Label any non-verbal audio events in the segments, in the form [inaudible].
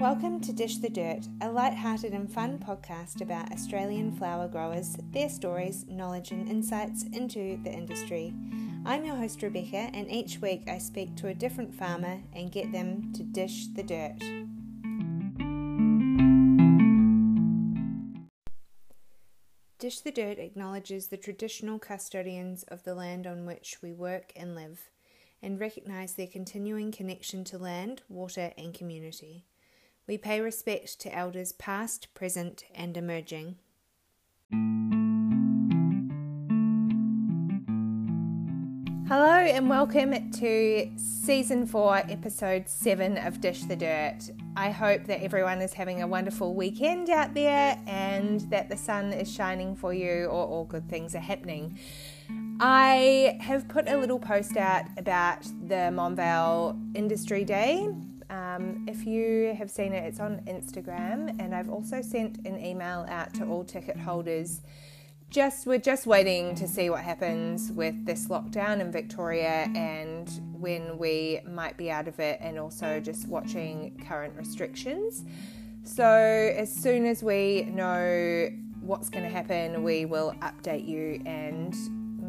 Welcome to Dish the Dirt, a light-hearted and fun podcast about Australian flower growers, their stories, knowledge, and insights into the industry. I'm your host Rebecca, and each week I speak to a different farmer and get them to dish the dirt. Dish the Dirt acknowledges the traditional custodians of the land on which we work and live, and recognise their continuing connection to land, water, and community. We pay respect to elders past, present, and emerging. Hello and welcome to season four, episode seven of Dish the Dirt. I hope that everyone is having a wonderful weekend out there and that the sun is shining for you or all good things are happening. I have put a little post out about the Montvale Industry Day. Um, if you have seen it, it's on Instagram, and I've also sent an email out to all ticket holders just we're just waiting to see what happens with this lockdown in Victoria and when we might be out of it and also just watching current restrictions. So as soon as we know what's going to happen, we will update you and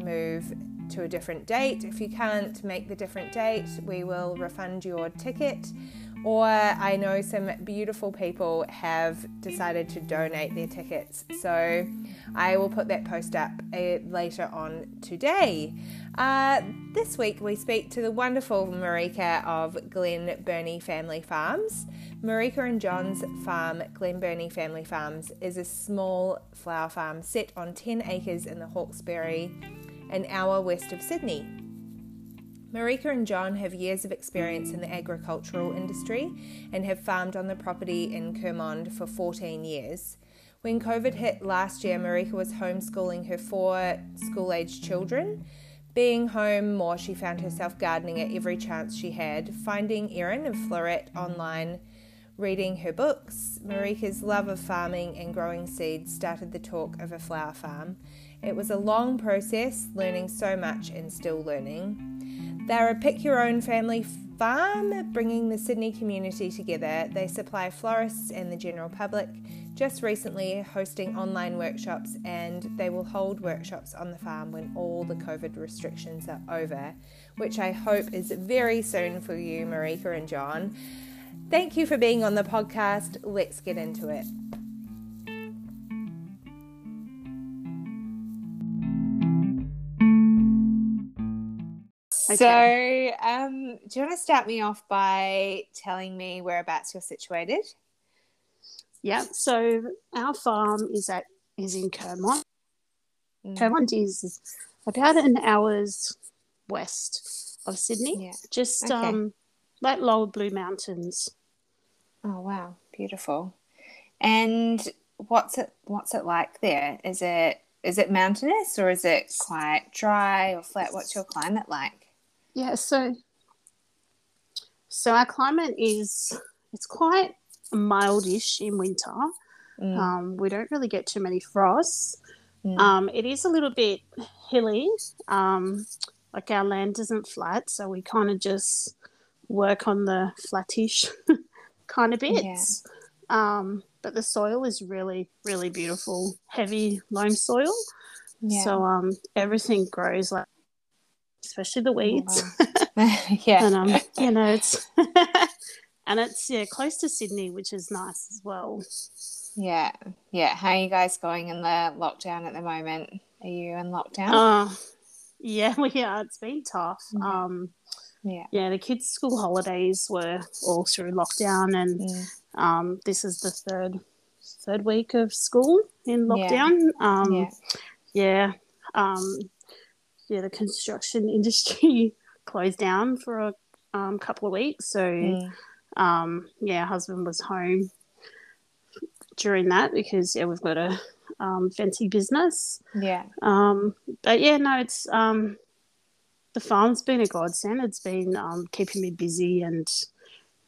move to a different date. If you can't make the different date, we will refund your ticket or I know some beautiful people have decided to donate their tickets. So I will put that post up uh, later on today. Uh, this week we speak to the wonderful Marika of Glenbernie Family Farms. Marika and John's farm, Glenbernie Family Farms, is a small flower farm set on 10 acres in the Hawkesbury, an hour west of Sydney. Marika and John have years of experience in the agricultural industry and have farmed on the property in Kurmond for 14 years. When COVID hit last year, Marika was homeschooling her four school aged children. Being home more, she found herself gardening at every chance she had, finding Erin and Floret online, reading her books. Marika's love of farming and growing seeds started the talk of a flower farm. It was a long process, learning so much and still learning. They're a pick your own family farm, bringing the Sydney community together. They supply florists and the general public, just recently hosting online workshops, and they will hold workshops on the farm when all the COVID restrictions are over, which I hope is very soon for you, Marika and John. Thank you for being on the podcast. Let's get into it. Okay. So, um, do you want to start me off by telling me whereabouts you're situated? Yeah. So our farm is at is in Kurmond. Mm. Kurmond is about an hour's west of Sydney. Yeah. Just okay. um, like Lower Blue Mountains. Oh wow, beautiful! And what's it what's it like there? Is it is it mountainous or is it quite dry or flat? What's your climate like? Yeah, so so our climate is it's quite mildish in winter. Mm. Um, we don't really get too many frosts. Mm. Um, it is a little bit hilly. Um, like our land isn't flat, so we kind of just work on the flattish [laughs] kind of bits. Yeah. Um, but the soil is really, really beautiful, heavy loam soil. Yeah. So um, everything grows like especially the oh, weeds. wow. [laughs] [laughs] yeah. and um, you know, it's [laughs] and it's yeah, close to Sydney, which is nice as well. Yeah. Yeah. How are you guys going in the lockdown at the moment? Are you in lockdown? Uh, yeah, we are. It's been tough. Yeah. Um yeah. Yeah, the kids' school holidays were all through lockdown and mm. um this is the third third week of school in lockdown. Yeah. Um yeah. yeah. Um yeah, the construction [laughs] industry [laughs] closed down for a um, couple of weeks. So, mm. um, yeah, husband was home during that because yeah, we've got a um, fancy business. Yeah. Um, but yeah, no, it's um, the farm's been a godsend. It's been um, keeping me busy and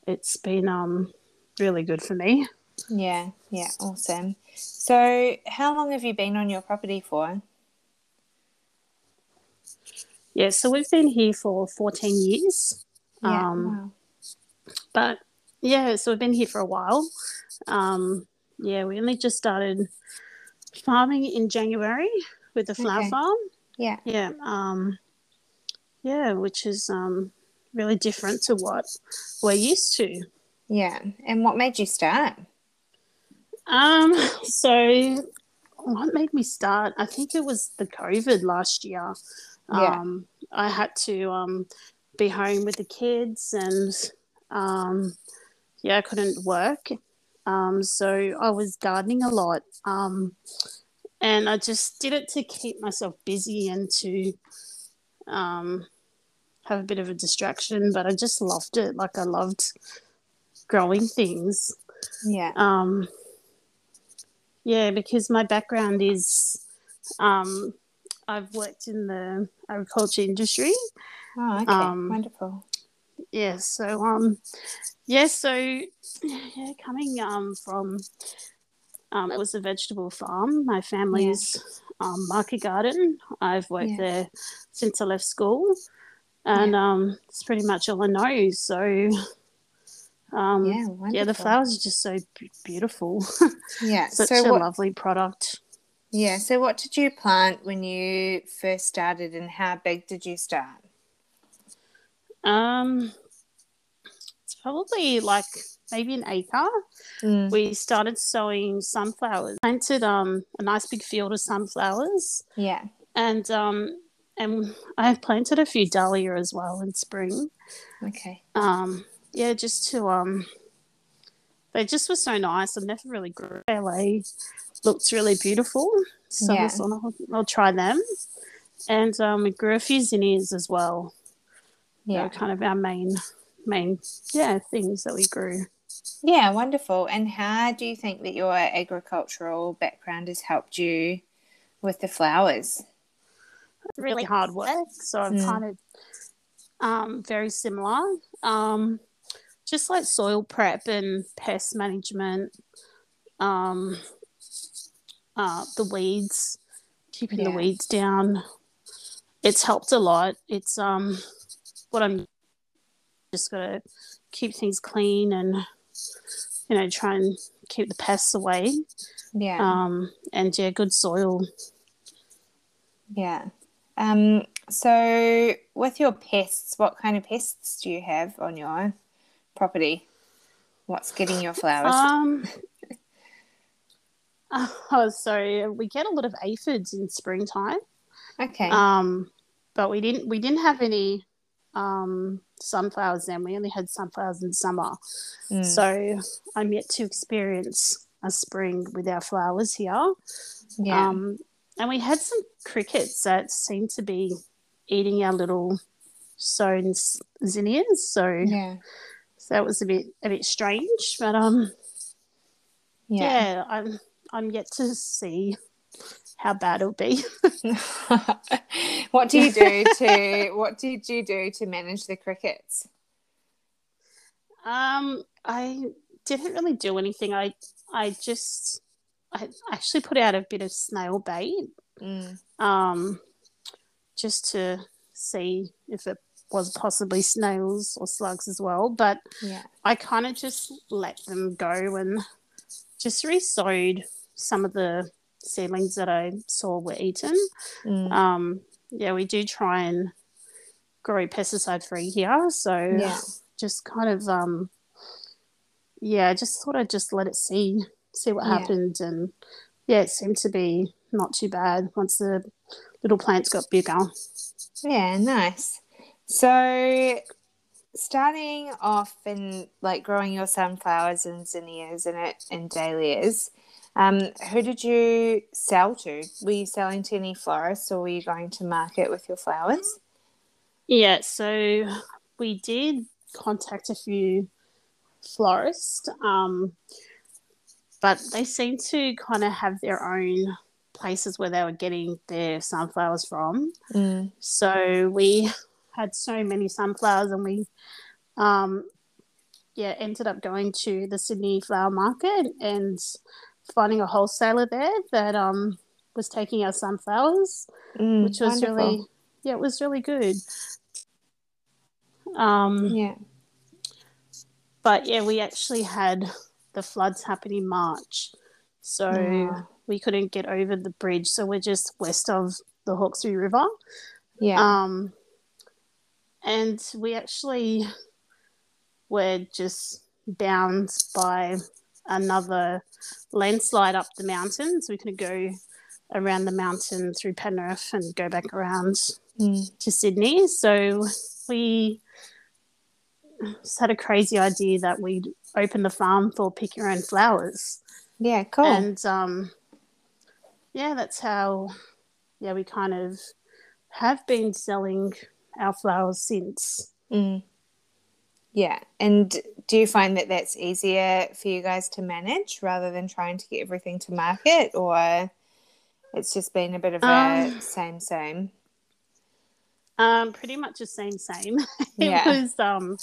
it's been um, really good for me. Yeah, yeah, awesome. So, how long have you been on your property for? Yeah, so we've been here for 14 years. Yeah, um, wow. But yeah, so we've been here for a while. Um, yeah, we only just started farming in January with the flower Okay. farm. Yeah. Yeah, um, yeah, which is um, really different to what we're used to. Yeah. And what made you start? Um, [laughs] so what made me start? I think it was the COVID last year. Yeah. Um, I had to um, be home with the kids, and um, yeah, I couldn't work. Um, so I was gardening a lot, um, and I just did it to keep myself busy and to um, have a bit of a distraction. But I just loved it. Like I loved growing things. Yeah. Um, yeah, because my background is um, I've worked in the agriculture industry. Oh, okay. um, Wonderful. Yeah, so um, yeah, so yeah, coming um from um, it was a vegetable farm. My family's um, market garden. I've worked Yeah. there since I left school, and um, it's pretty much all I know. So. Um, Yeah, wonderful. yeah, the flowers are just so b- beautiful. [laughs] Yeah. Such so a what? lovely product. Yeah. So what did you plant when you first started, and how big did you start? Um, it's probably like maybe an acre. Mm. We started sowing sunflowers. Planted um a nice big field of sunflowers, Yeah. and um and I have planted a few dahlia as well in spring. Okay. Um, yeah, just to um, they just were so nice. I've never really grew. LA looks really beautiful, so Yeah. I'll, I'll try them. And um, we grew a few zinnias as well. Yeah. kind of our main main yeah things that we grew. Yeah. Wonderful. And how do you think that your agricultural background has helped you with the flowers? Really hard work, so I'm Mm. kind of um, very similar. Um, just like soil prep and pest management, um, uh, the weeds, keeping the weeds down. It's helped a lot. It's um, what I'm just gotta keep things clean and you know try and keep the pests away. Yeah. Um, and yeah, good soil. Yeah. Um, so with your pests, what kind of pests do you have on your property? What's getting your flowers? Um. [laughs] Oh, sorry. We get a lot of aphids in springtime. okay. Um, but we didn't. We didn't have any um sunflowers then. We only had sunflowers in summer. Mm. So I'm yet to experience a spring with our flowers here. yeah. Um, and we had some crickets that seemed to be eating our little sown zinnias. So yeah. so that was a bit a bit strange. But um, Yeah. yeah, I'm I'm yet to see how bad it'll be. [laughs] what do you do to what did you do to manage the crickets? Um, I didn't really do anything. I I just I actually put out a bit of snail bait, Mm. um, just to see if it was possibly snails or slugs as well. But Yeah. I kind of just let them go and just re-sowed some of the seedlings that I saw were eaten. Mm. Um, yeah, we do try and grow pesticide free here, so Yeah. just kind of um, yeah, I just thought I'd just let it see see what Yeah. happened, and yeah, it seemed to be not too bad once the little plants got bigger. Yeah, nice. So, starting off in like growing your sunflowers and zinnias and it and dahlias, um, who did you sell to? Were you selling to any florists, or were you going to market with your flowers? Yeah, so we did contact a few florists, um, but they seem to kind of have their own places where they were getting their sunflowers from. Mm. So we had so many sunflowers, and we, um, yeah, ended up going to the Sydney Flower Market and finding a wholesaler there that um was taking our sunflowers Mm, which was wonderful. really yeah it was really good um yeah. but yeah, we actually had the floods happen in March, so we couldn't get over the bridge. So we're just west of the Hawkesbury River. Yeah. Um, and we actually were just bound by another landslide up the mountains. We couldn't go around the mountain through Penrith and go back around Mm. to Sydney. So we just had a crazy idea that we'd open the farm for pick your own flowers. Yeah, cool. And um, yeah, that's how, yeah, we kind of have been selling our flowers since. Mm. Yeah. And do you find that that's easier for you guys to manage rather than trying to get everything to market, or it's just been a bit of a Um, same same? Um, pretty much the same, same. [laughs] it Yeah. was um,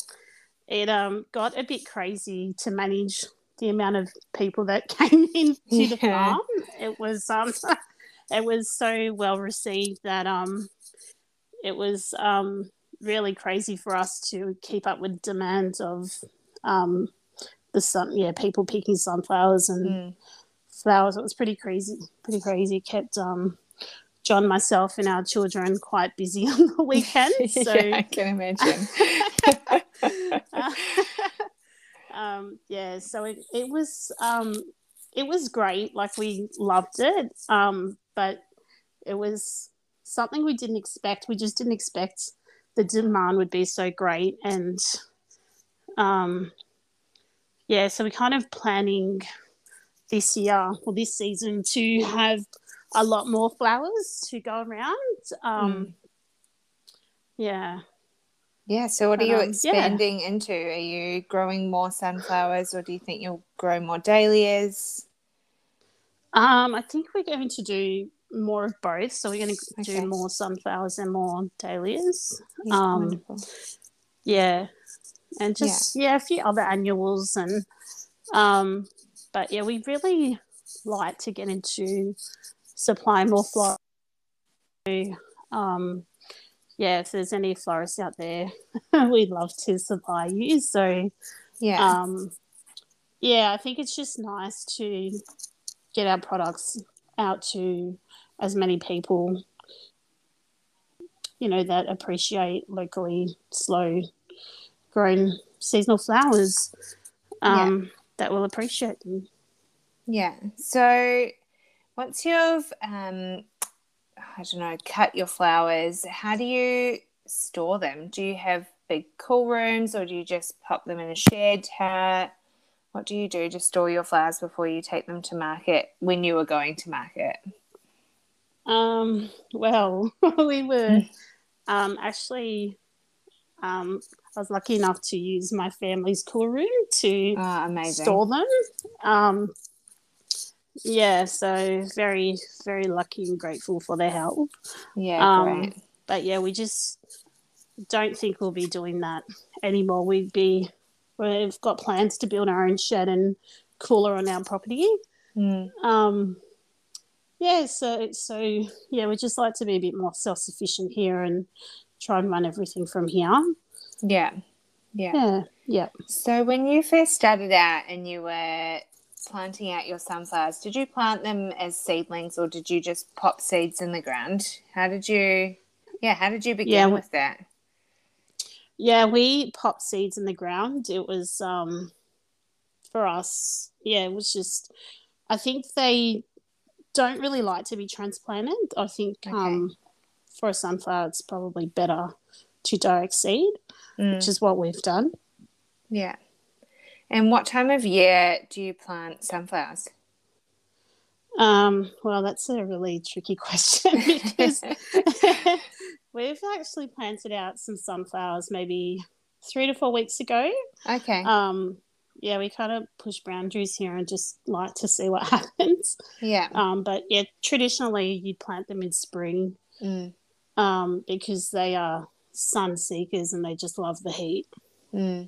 it um got a bit crazy to manage the amount of people that [laughs] came into the Yeah. farm. It was um, [laughs] it was so well received that um, it was um really crazy for us to keep up with demand of um the sun yeah people picking sunflowers and Mm. flowers. It was pretty crazy, pretty crazy. It kept um, John, myself, and our children quite busy [laughs] on the weekend. [laughs] So yeah, I can imagine. [laughs] um, yeah, so it, it was um, it was great. Like we loved it, um, but it was something we didn't expect. We just didn't expect the demand would be so great, and um, yeah, so we're kind of planning this year or this season to have a lot more flowers to go around. Um, Yeah. yeah. So, what are But, you um, yeah. expanding into? Are you growing more sunflowers, or do you think you'll grow more dahlias? Um, I think we're going to do more of both. So we're going to Okay. do more sunflowers and more dahlias. Yeah, Um, wonderful. Yeah. And just, yeah. a few other annuals. And, um, but yeah, we really like to get into supplying more flowers. Um, yeah, if there's any florists out there, [laughs] we'd love to supply you. So, Yeah. um, yeah, I think it's just nice to get our products out to as many people, you know, that appreciate locally slow grown seasonal flowers um, that will appreciate them. Yeah. So once you've, um, I don't know, cut your flowers, how do you store them? Do you have big cool rooms or do you just pop them in a shed? How, what do you do to store your flowers before you take them to market when you are going to market? Um, well, [laughs] we were um, actually, um, I was lucky enough to use my family's cool room to Oh, store them. Um, yeah, so very, very lucky and grateful for their help. Yeah, Um, great. But yeah, we just don't think we'll be doing that anymore. We'd be, we've got plans to build our own shed and cooler on our property. Mm, Um, yeah, so so yeah, we just like to be a bit more self sufficient here and try and run everything from here. yeah. Yeah. Yeah, yeah. So when you first started out and you were planting out your sunflowers, did you plant them as seedlings or did you just pop seeds in the ground? How did you yeah, how did you begin Yeah, with that? Yeah, we popped seeds in the ground. It was um for us, yeah, it was just I think they don't really like to be transplanted. I think Okay. um for a sunflower it's probably better to direct seed, Mm, which is what we've done. yeah. And what time of year do you plant sunflowers? Um, well, that's a really tricky [laughs] question because [laughs] we've actually planted out some sunflowers maybe three to four weeks ago. okay. Um, yeah, we kind of push boundaries here and just like to see what [laughs] happens. yeah. Um, but yeah, traditionally you'd plant them in spring Mm, um, because they are sun seekers and they just love the heat. mm.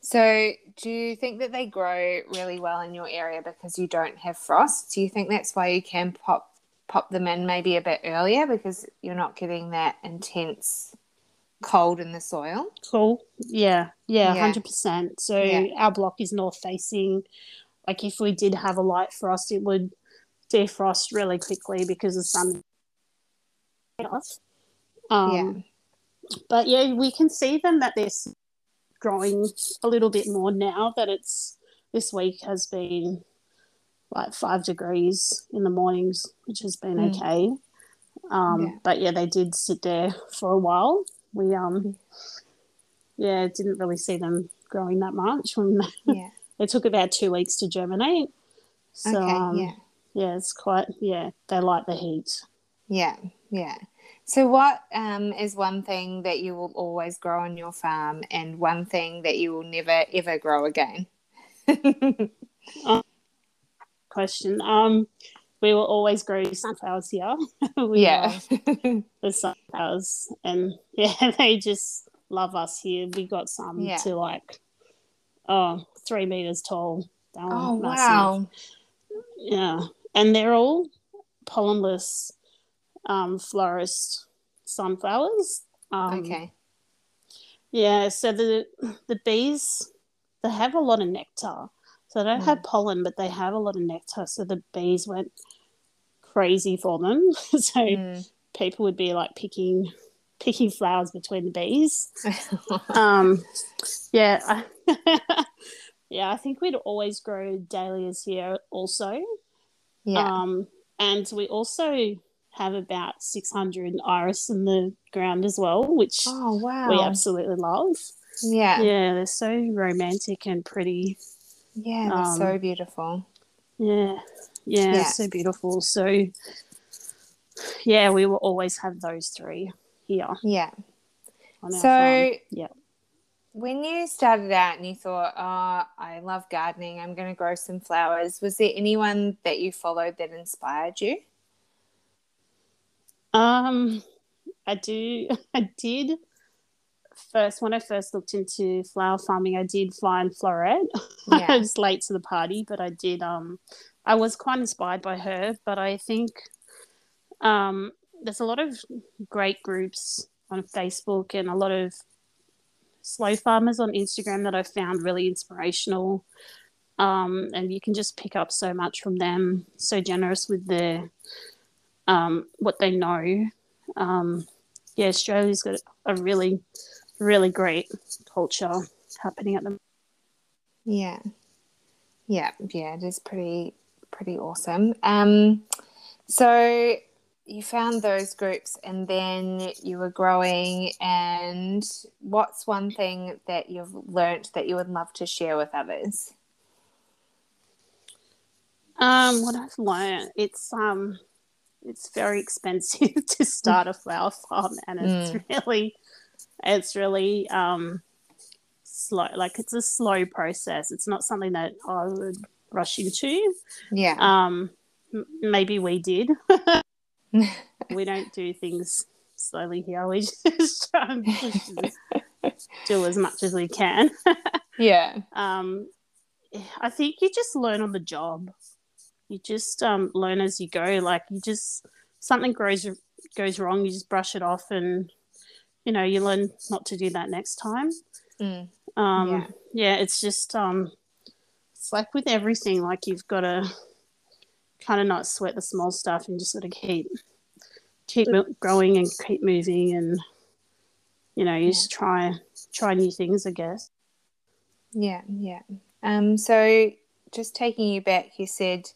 So, do you think that they grow really well in your area because you don't have frost? Do you think that's why you can pop pop them in maybe a bit earlier because you're not getting that intense cold in the soil. Cool. Yeah, yeah, hundred percent. So yeah. our block is north facing. Like if we did have a light frost, it would defrost really quickly because the sun. Um, yeah. But yeah, we can see them that they're growing a little bit more now that it's this week has been like five degrees in the mornings, which has been mm. okay. Um, yeah. But yeah, they did sit there for a while. We um, yeah, didn't really see them growing that much. When [laughs] yeah. it took about two weeks to germinate. So okay, um, yeah, yeah, it's quite yeah. They like the heat. Yeah, yeah. So, what um, is one thing that you will always grow on your farm, and one thing that you will never ever grow again? um, [laughs] question. Um, we will always grow sunflowers here. [laughs] yeah, the sunflowers, and [laughs] yeah, they just love us here. We got some yeah. to like, oh, three meters tall. oh massive. wow! Yeah, and they're all pollenless um, florist sunflowers. Um, okay. Yeah, so the the bees they have a lot of nectar. So they don't mm. have pollen, but they have a lot of nectar. So the bees went crazy for them. [laughs] so mm. people would be like picking picking flowers between the bees. [laughs] um, yeah, [laughs] yeah. I think we'd always grow dahlias here also. Yeah. Um, and we also have about 600 iris in the ground as well, which oh, wow. we absolutely love. Yeah. Yeah, they're so romantic and pretty. Yeah, they're um, so beautiful. Yeah. yeah. Yeah, so beautiful. So, yeah, we will always have those three here. Yeah. So, yeah. When you started out and you thought, oh, I love gardening, I'm going to grow some flowers, was there anyone that you followed that inspired you? Um, I do. [laughs] I did first when I first looked into flower farming. I did find Floret. [laughs] Yeah. I was late to the party, but I did. Um, I was quite inspired by her. But I think um, there's a lot of great groups on Facebook and a lot of slow farmers on Instagram that I found really inspirational. Um, and you can just pick up so much from them. So generous with their um, what they know. Um, yeah, Australia's got a really, really great culture happening at the. Yeah, yeah, yeah. It is pretty, pretty awesome. Um, so you found those groups, and then you were growing. And what's one thing that you've learnt that you would love to share with others? Um, what I've learned, it's um it's very [laughs] expensive to start a flower farm and it's mm. really it's really um slow like it's a slow process. It's not something that i would rush into. Yeah. Um m- maybe we did. [laughs] We don't do things slowly here. We [laughs] just try and do as much as we can. [laughs] Yeah. Um i think you just learn on the job. You just um, learn as you go. Like you just something grows goes wrong, you just brush it off, and you know you learn not to do that next time. Mm. Um, yeah. yeah, it's just um, it's like with everything. Like you've got to kind of not sweat the small stuff and just sort of keep keep growing and keep moving and you know you yeah. just try try new things i guess yeah yeah um so just taking you back you said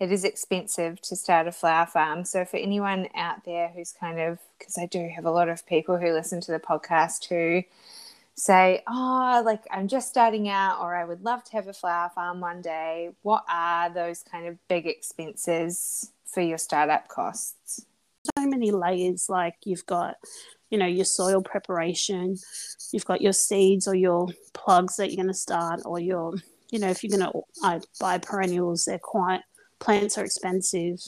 it is expensive to start a flower farm. So for anyone out there who's kind of, because I do have a lot of people who listen to the podcast who say, oh, like I'm just starting out, or I would love to have a flower farm one day. What are those kind of big expenses for your startup costs? So many layers. Like you've got, you know, your soil preparation, you've got your seeds or your plugs that you're going to start, or your, you know, if you're going to uh, buy perennials, they're quite plants are expensive.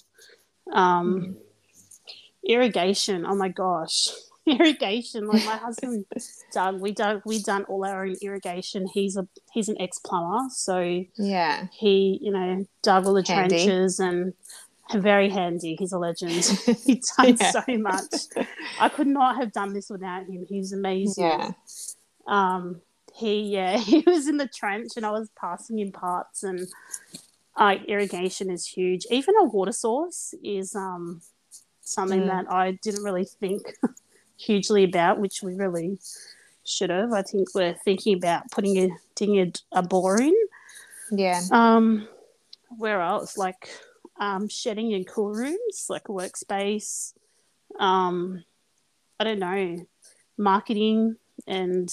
Um, mm. Irrigation, oh my gosh, [laughs] irrigation. Like my husband [laughs] done, we done we done all our own irrigation. He's a he's an ex plumber, so yeah, he you know dug all the Handy. trenches and very handy. He's a legend. [laughs] He's done yeah. so much. I could not have done this without him. He's amazing. Yeah. Um, he yeah, he was in the trench and I was passing him parts and uh, irrigation is huge. Even a water source is um something mm. that I didn't really think [laughs] hugely about, which we really should have. I think we're thinking about putting a digging a, a bore in. Yeah. Um, where else? Like um, shedding in cool rooms, like a workspace. Um, I don't know, marketing and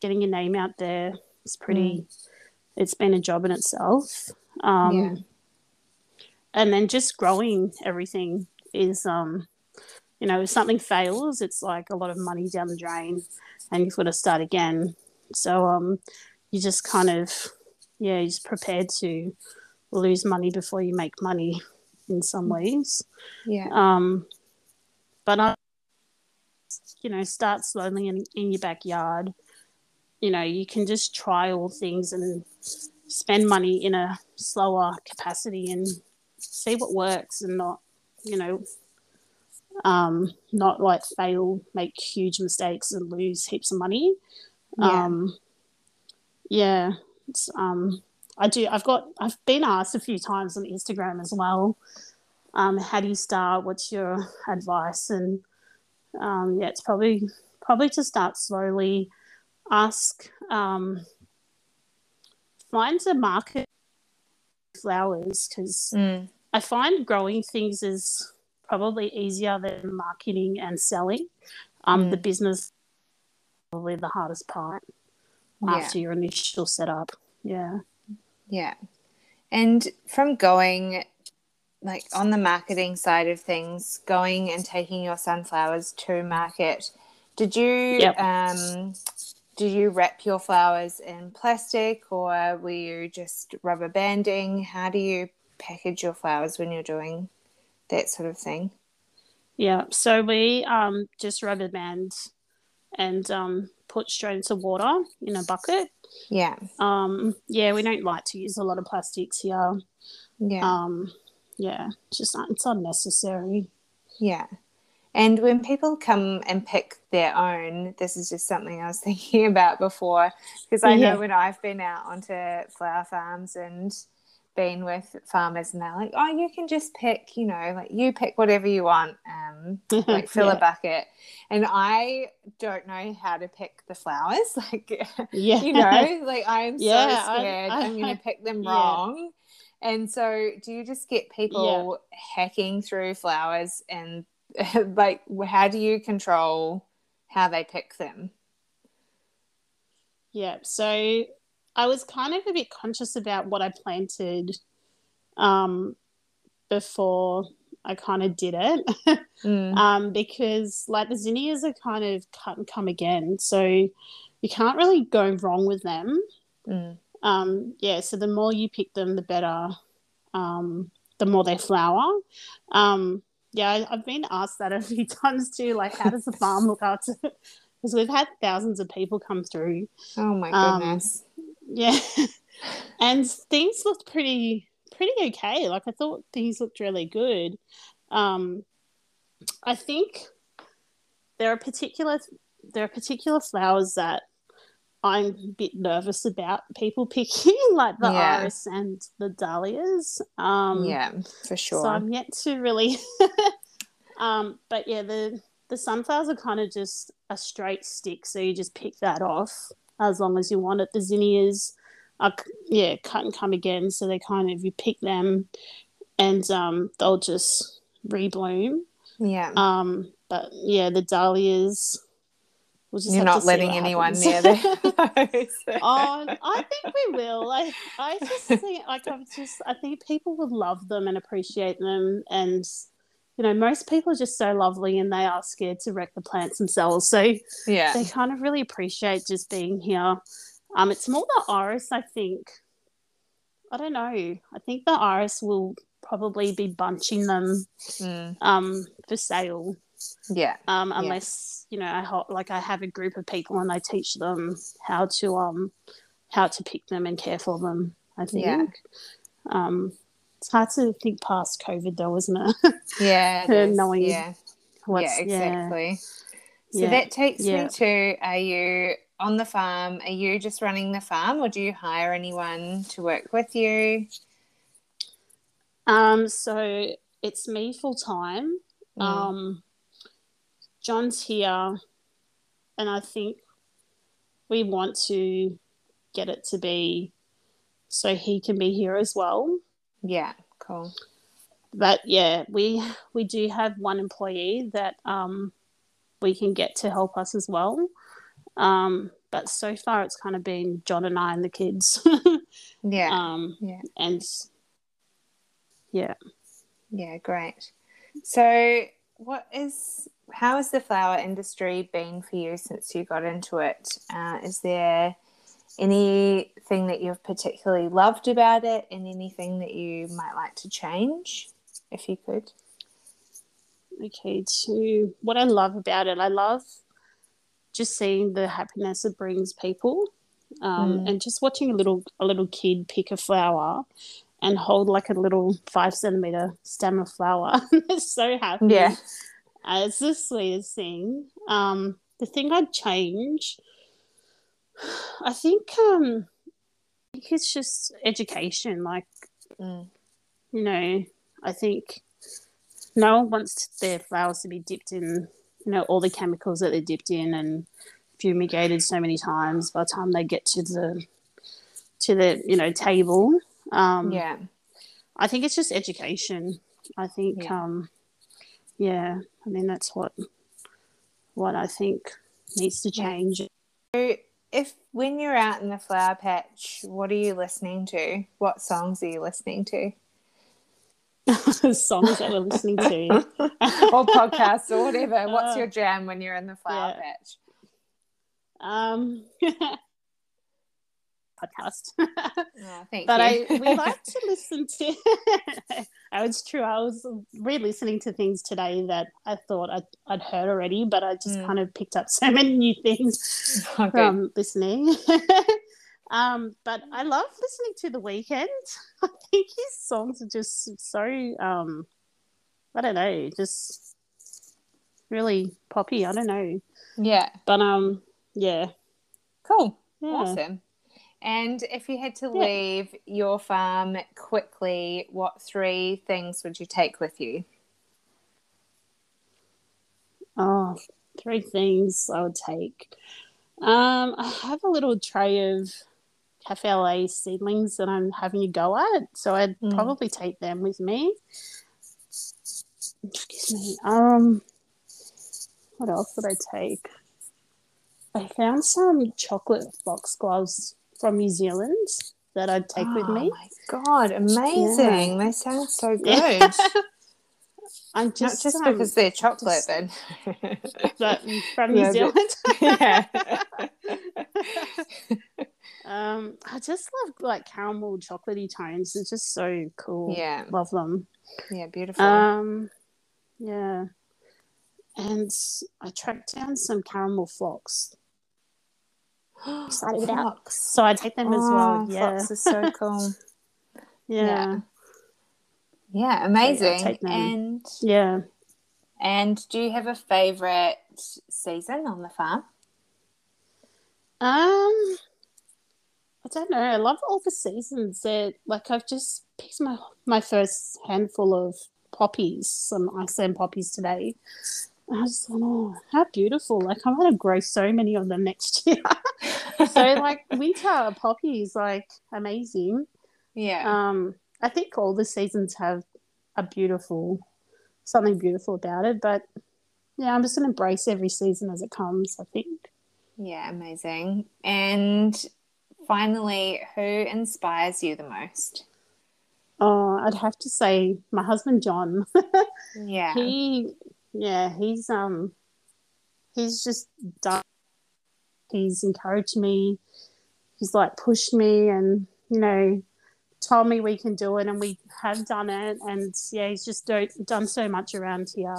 getting your name out there is pretty. Mm. It's been a job in itself. Um, yeah. And then just growing everything is, um, you know, if something fails, it's like a lot of money down the drain, and you've got to start again. So um, you just kind of, yeah, you're just prepared to lose money before you make money in some ways. Yeah. Um, but I, you know, start slowly in, in your backyard. You know, you can just trial things and spend money in a slower capacity and see what works and not, you know, um, not like fail, make huge mistakes and lose heaps of money. Yeah. Um, yeah. It's, um, I do. I've got. I've been asked a few times on Instagram as well. Um, how do you start? What's your advice? And um, yeah, it's probably probably to start slowly. Ask. Um, find a market flowers because mm. I find growing things is probably easier than marketing and selling. Um, mm. The business probably the hardest part yeah. after your initial setup. Yeah. Yeah. And from going like on the marketing side of things, going and taking your sunflowers to market, did you yep. um did you wrap your flowers in plastic or were you just rubber banding? How do you package your flowers when you're doing that sort of thing? Yeah, so we um, just rubber band and um, put straight into water in a bucket. Yeah. Um, yeah, we don't like to use a lot of plastics here. Yeah. Um, yeah, just it's unnecessary. Yeah. And when people come and pick their own, this is just something I was [laughs] thinking about before because I yeah. know when I've been out onto flower farms and been with farmers and they're like, oh, you can just pick, you know, like you pick whatever you want, um, [laughs] like fill yeah. a bucket. And I don't know how to pick the flowers. [laughs] Like, yeah. you know, like I'm yeah, so scared I, am going to pick them wrong. And so, do you just get people hacking through flowers and [laughs] like, how do you control how they pick them? Yeah. So I was kind of a bit conscious about what I planted um, before I kind of did it. [laughs] mm. um, because like the zinnias are kind of cut and come again. So you can't really go wrong with them. Mm. Um, yeah, so the more you pick them, the better. Um, the more they flower. Um, yeah, I, have been asked that a few [laughs] times too. Like, how does the farm look after? [laughs] Because we've had thousands of people come through. Oh my um, goodness! Yeah. [laughs] and things looked pretty pretty okay. Like I thought things looked really good. Um I think there are particular there are particular flowers that I'm a bit nervous about people [laughs] picking, like the yeah. iris and the dahlias. Um, yeah, for sure. So I'm yet to really. [laughs] um, but yeah, the the sunflowers are kind of just a straight stick, so you just pick that off as long as you want it. The zinnias are yeah cut and come again, so they kind of you pick them, and um, they'll just rebloom. Yeah. Um, but yeah, the dahlias. We'll You're not letting anyone near them. [laughs] [laughs] oh, I think we will. Like, I just think, like, I'm just, I think people will love them and appreciate them, and you know, most people are just so lovely and they are scared to wreck the plants themselves. So yeah, they kind of really appreciate just being here. Um, it's more the iris, I think. I don't know. I think the iris will probably be bunching them mm. um, for sale. Yeah. Um, unless yeah. you know, I ho- like I have a group of people and I teach them how to um how to pick them and care for them. I think. Yeah. Um, It's hard to think past COVID, though, isn't it? [laughs] Yeah, it. Knowing yeah, yeah, exactly. So Yeah. that takes me to: Are you on the farm? Are you just running the farm, or do you hire anyone to work with you? Um, so it's me full time. Mm. Um, John's here, and I think we want to get it to be so he can be here as well. Yeah, cool. But yeah, we we do have one employee that um, we can get to help us as well. Um, but so far, it's kind of been John and I and the kids. [laughs] Yeah, um, yeah, and yeah. yeah, great. So, what is how has the flower industry been for you since you got into it? Uh, is there anything that you've particularly loved about it, and anything that you might like to change, if you could? okay to what i love about it i love just seeing the happiness it brings people um, Mm. and just watching a little a little kid pick a flower and hold like a little five centimeter stem of flower [laughs] they're so happy Yeah. It's the sweetest thing um, the thing i'd change i think um, I think it's just education like Mm. you know, I think no one wants their flowers to be dipped in, you know, all the chemicals that they're dipped in and fumigated so many times by the time they get to the to the you know table. Um, Yeah. I think it's just education. I think, Yeah. um, yeah, I mean that's what what I think needs to change. So If when you're out in the flower patch, what are you listening to? What songs are you listening to? [laughs] Songs that we're listening to. [laughs] or podcasts or whatever. What's Uh, your jam when you're in the flower yeah. patch? Um, [laughs] podcast. Oh, but I we [laughs] like to listen to. [laughs] oh, it's true. I was re-listening to things today that I thought I'd, I'd heard already, but I just Mm. kind of picked up [laughs] so many new things Okay. from listening. um, but I love listening to the Weeknd. I think his songs are just so um, I don't know, just really poppy. I don't know, yeah. but um, yeah, Cool. yeah. Awesome. And if you had to Yeah. leave your farm quickly, what three things would you take with you? Oh, three things I would take. Um, I have a little tray of Cafe au Lait seedlings that I'm having a go at, so I'd Mm. probably take them with me. Excuse me. Um, what else would I take? I found some chocolate foxgloves from New Zealand that I'd take with me. Oh my god, amazing. They sound so [laughs] good. Yeah. I'm Not just just um, because they're chocolate, just- but [laughs] but from New Zealand. [laughs] yeah. Um, I just love like caramel chocolatey tones. It's just so cool. Yeah. love them. yeah, beautiful. Um, yeah, and I tracked down some caramel phlox, [gasps] excited about. So I take them as well. Oh, Yeah, Fox is so [laughs] cool. yeah, Yeah, amazing. take them. and yeah. and do you have a favorite season on the farm? Um, I don't know. I love all the seasons. That like I've just picked my my first handful of poppies, some Iceland poppies today. I just thought, oh, how beautiful! Like I'm gonna grow so many of them next [laughs] year. so like winter poppies, like amazing. Yeah. Um, I think all the seasons have a beautiful something beautiful about it. But yeah, I'm just gonna embrace every season as it comes. I think. yeah, amazing. And finally, who inspires you the most? Oh, I'd have to say my husband John. [laughs] Yeah. he, yeah, he's um, he's just done. He's encouraged me. He's like pushed me, and you know, told me we can do it, and we have done it. And yeah, he's just do, done so much around here.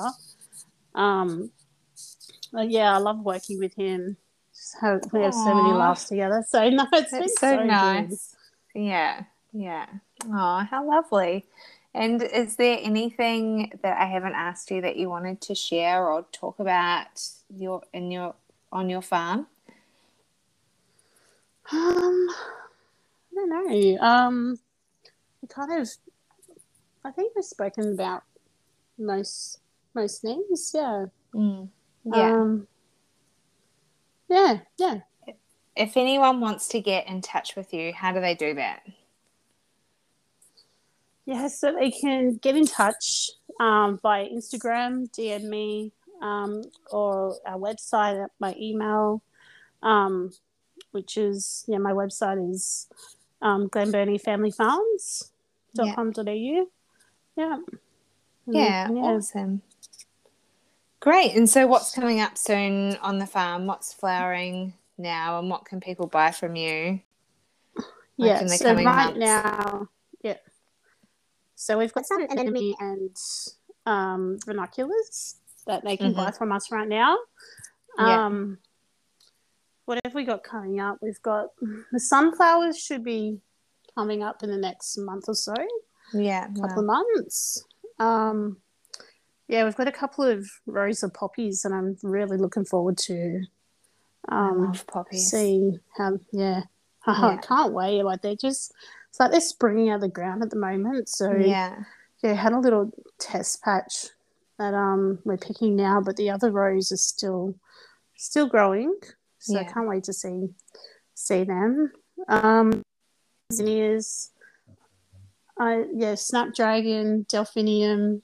Um, yeah, I love working with him. Just have, we have so many laughs together. So [laughs] no, it's been That's so, so good. nice. Yeah. Yeah. Oh, how lovely. And is there anything that I haven't asked you that you wanted to share or talk about your in your on your farm? Um, I don't know. Um, we kind of, I think we've spoken about most most things. Yeah. Mm. Yeah. Um, yeah. Yeah. If anyone wants to get in touch with you, how do they do that? Yeah, so they can get in touch um, by Instagram, DM me, um, or our website, my email, um, which is, yeah, my website is um, glenberniefamilyfarms.com.au. Yeah. Yeah, yeah, awesome. Great. And so, what's coming up soon on the farm? What's flowering now, and what can people buy from you? Like yeah, so right months? now, yeah, so we've got some anemone and um, ranunculus that they can mm-hmm. buy from us right now. Um, yeah. What have we got coming up? We've got the sunflowers should be coming up in the next month or so. Yeah, a couple wow. of months. Um, yeah, we've got a couple of rows of poppies, and I'm really looking forward to um, poppies. seeing how. Yeah, [laughs] yeah. I can't wait. Like they're just it's like they're springing out of the ground at the moment. So yeah, yeah, had a little test patch that um we're picking now, but the other rows are still still growing. So yeah. I can't wait to see see them. Um, zinnias, I yeah, snapdragon, delphinium,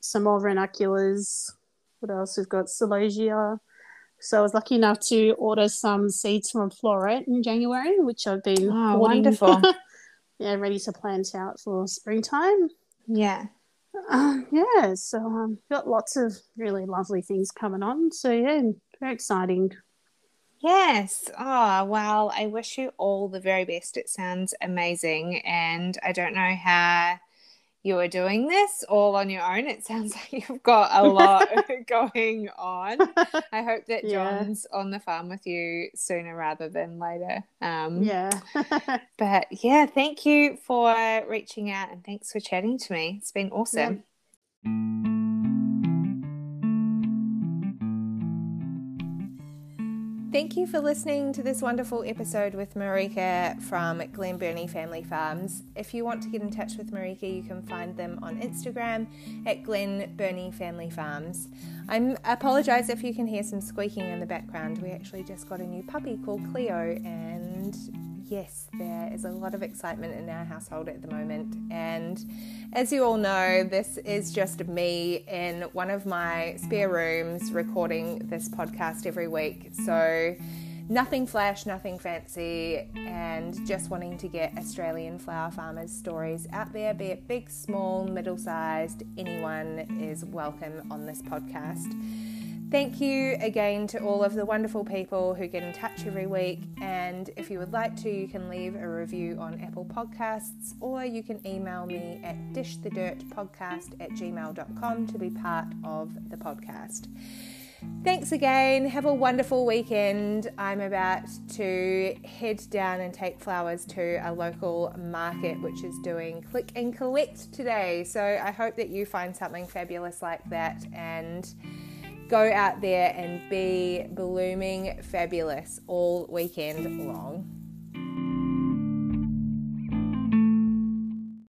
some more ranunculus. What else? We've got celosia. So I was lucky enough to order some seeds from Floret in January, which I've been oh, wonderful. [laughs] yeah, ready to plant out for springtime. Yeah. Um, yeah, so um, got lots of really lovely things coming on. So yeah, very exciting. Yes. Oh, well, I wish you all the very best. It sounds amazing. And I don't know how you are doing this all on your own. It sounds [laughs] like you've got a lot [laughs] [laughs] going on. I hope that John's yeah. on the farm with you sooner rather than later. Um, yeah. but yeah, thank you for reaching out and thanks for chatting to me. It's been awesome. Yeah. Thank you for listening to this wonderful episode with Marika from Glenbernie Family Farms. If you want to get in touch with Marika, you can find them on Instagram at Glenbernie Family Farms. I apologise if you can hear some squeaking in the background. We actually just got a new puppy called Cleo, and yes, there is a lot of excitement in our household at the moment. And as you all know, this is just me in one of my spare rooms recording this podcast every week. So, nothing flash, nothing fancy, and just wanting to get Australian flower farmers' stories out there, be it big, small, middle sized, anyone is welcome on this podcast. Thank you again to all of the wonderful people who get in touch every week. And if you would like to, you can leave a review on Apple Podcasts or you can email me at dishthedirtpodcast at gmail.com to be part of the podcast. Thanks again. Have a wonderful weekend. I'm about to head down and take flowers to a local market which is doing click and collect today. So I hope that you find something fabulous like that and go out there and be blooming fabulous all weekend long.